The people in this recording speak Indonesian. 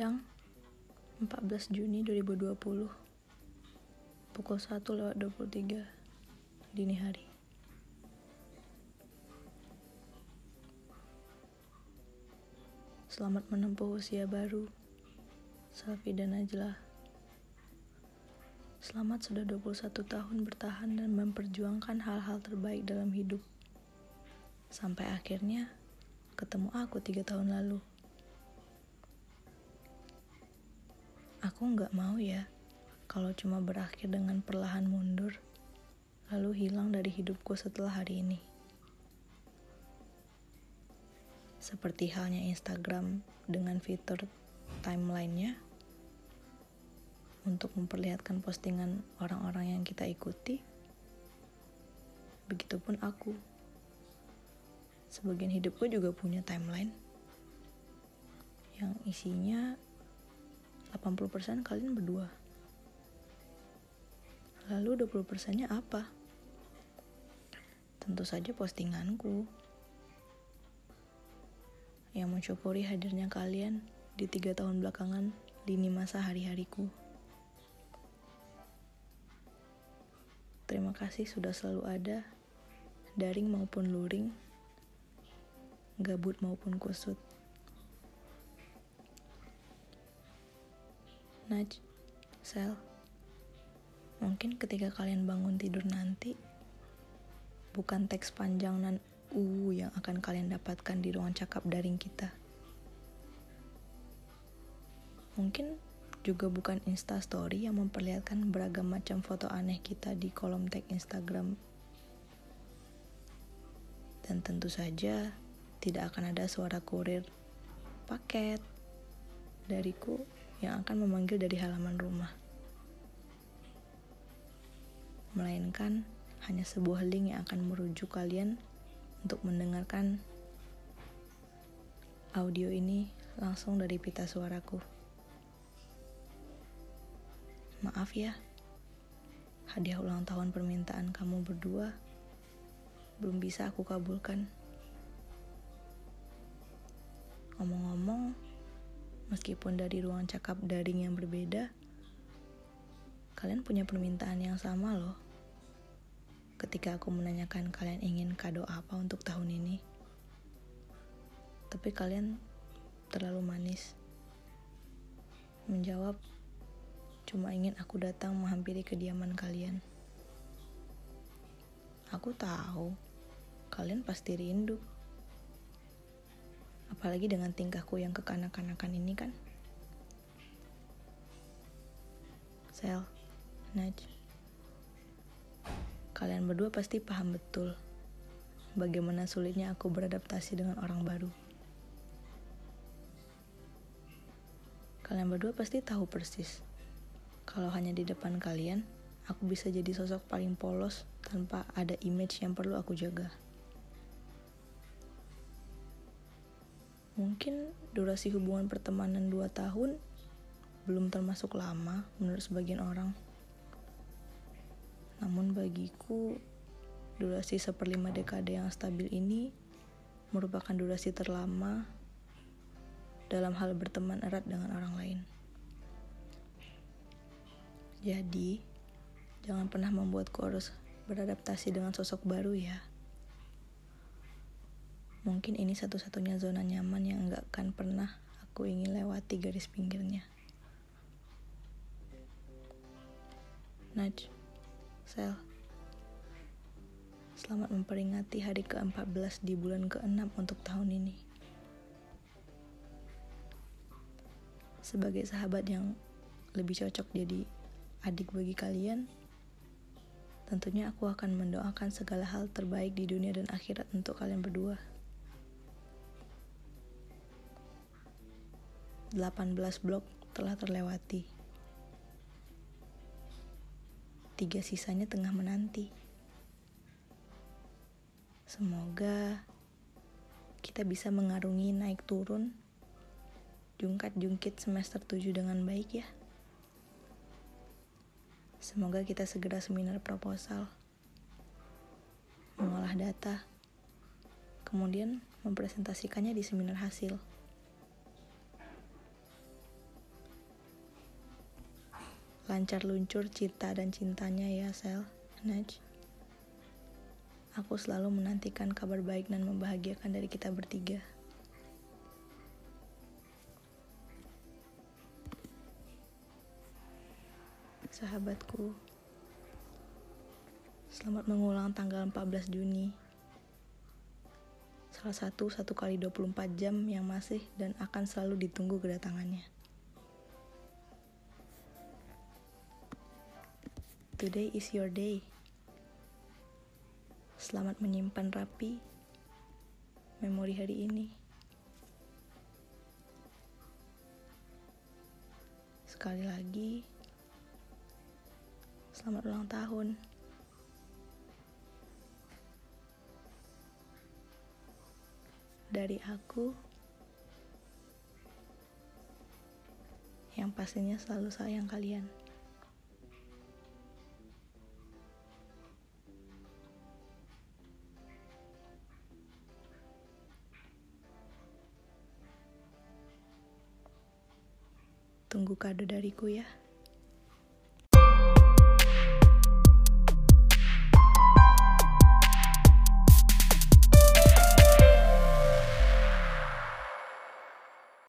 Padang, 14 Juni 2020 Pukul 1 lewat 23 Dini hari. Selamat menempuh usia baru Safi dan Najla. Selamat sudah 21 tahun bertahan dan memperjuangkan hal-hal terbaik dalam hidup. Sampai akhirnya ketemu aku tiga tahun lalu Aku nggak mau ya kalau cuma berakhir dengan perlahan mundur, lalu hilang dari hidupku setelah hari ini. Seperti halnya Instagram dengan fitur timelinenya untuk memperlihatkan postingan orang-orang yang kita ikuti. Begitupun aku. Sebagian hidupku juga punya timeline yang isinya 80% kalian berdua. Lalu 20%-nya apa? Tentu saja postinganku. Yang mensyukuri hadirnya kalian di tiga tahun belakangan lini masa hari-hariku. Terima kasih sudah selalu ada, daring maupun luring, gabut maupun kusut. Naj, Sel, mungkin ketika kalian bangun tidur nanti, bukan teks panjang dan u yang akan kalian dapatkan di ruang cakap daring kita. Mungkin juga bukan Insta Story yang memperlihatkan beragam macam foto aneh kita di kolom tag Instagram. Dan tentu saja tidak akan ada suara kurir paket dariku yang akan memanggil dari halaman rumah. Melainkan hanya sebuah link yang akan merujuk kalian untuk mendengarkan audio ini langsung dari pita suaraku. Maaf ya, hadiah ulang tahun permintaan kamu berdua belum bisa aku kabulkan. Meskipun dari ruang cakap daring yang berbeda, kalian punya permintaan yang sama loh. Ketika aku menanyakan kalian ingin kado apa untuk tahun ini. Tapi kalian terlalu manis. Menjawab, cuma ingin aku datang menghampiri kediaman kalian. Aku tahu, kalian pasti rindu apalagi dengan tingkahku yang kekanak-kanakan ini kan Sel, Naj Kalian berdua pasti paham betul bagaimana sulitnya aku beradaptasi dengan orang baru. Kalian berdua pasti tahu persis kalau hanya di depan kalian aku bisa jadi sosok paling polos tanpa ada image yang perlu aku jaga. Mungkin durasi hubungan pertemanan 2 tahun belum termasuk lama menurut sebagian orang. Namun bagiku, durasi seperlima dekade yang stabil ini merupakan durasi terlama dalam hal berteman erat dengan orang lain. Jadi, jangan pernah membuatku harus beradaptasi dengan sosok baru ya. Mungkin ini satu-satunya zona nyaman yang gak akan pernah aku ingin lewati garis pinggirnya. Naj, Sel, selamat memperingati hari ke-14 di bulan ke-6 untuk tahun ini. Sebagai sahabat yang lebih cocok jadi adik bagi kalian, tentunya aku akan mendoakan segala hal terbaik di dunia dan akhirat untuk kalian berdua. 18 blok telah terlewati. Tiga sisanya tengah menanti. Semoga kita bisa mengarungi naik turun jungkat jungkit semester 7 dengan baik ya. Semoga kita segera seminar proposal, mengolah data, kemudian mempresentasikannya di seminar hasil. Lancar luncur cita dan cintanya ya, Sel. Naj. Aku selalu menantikan kabar baik dan membahagiakan dari kita bertiga. Sahabatku, selamat mengulang tanggal 14 Juni. Salah satu satu kali 24 jam yang masih dan akan selalu ditunggu kedatangannya. Today is your day. Selamat menyimpan rapi memori hari ini. Sekali lagi, Selamat ulang tahun. Dari aku yang pastinya selalu sayang kalian. Tunggu kado dariku ya.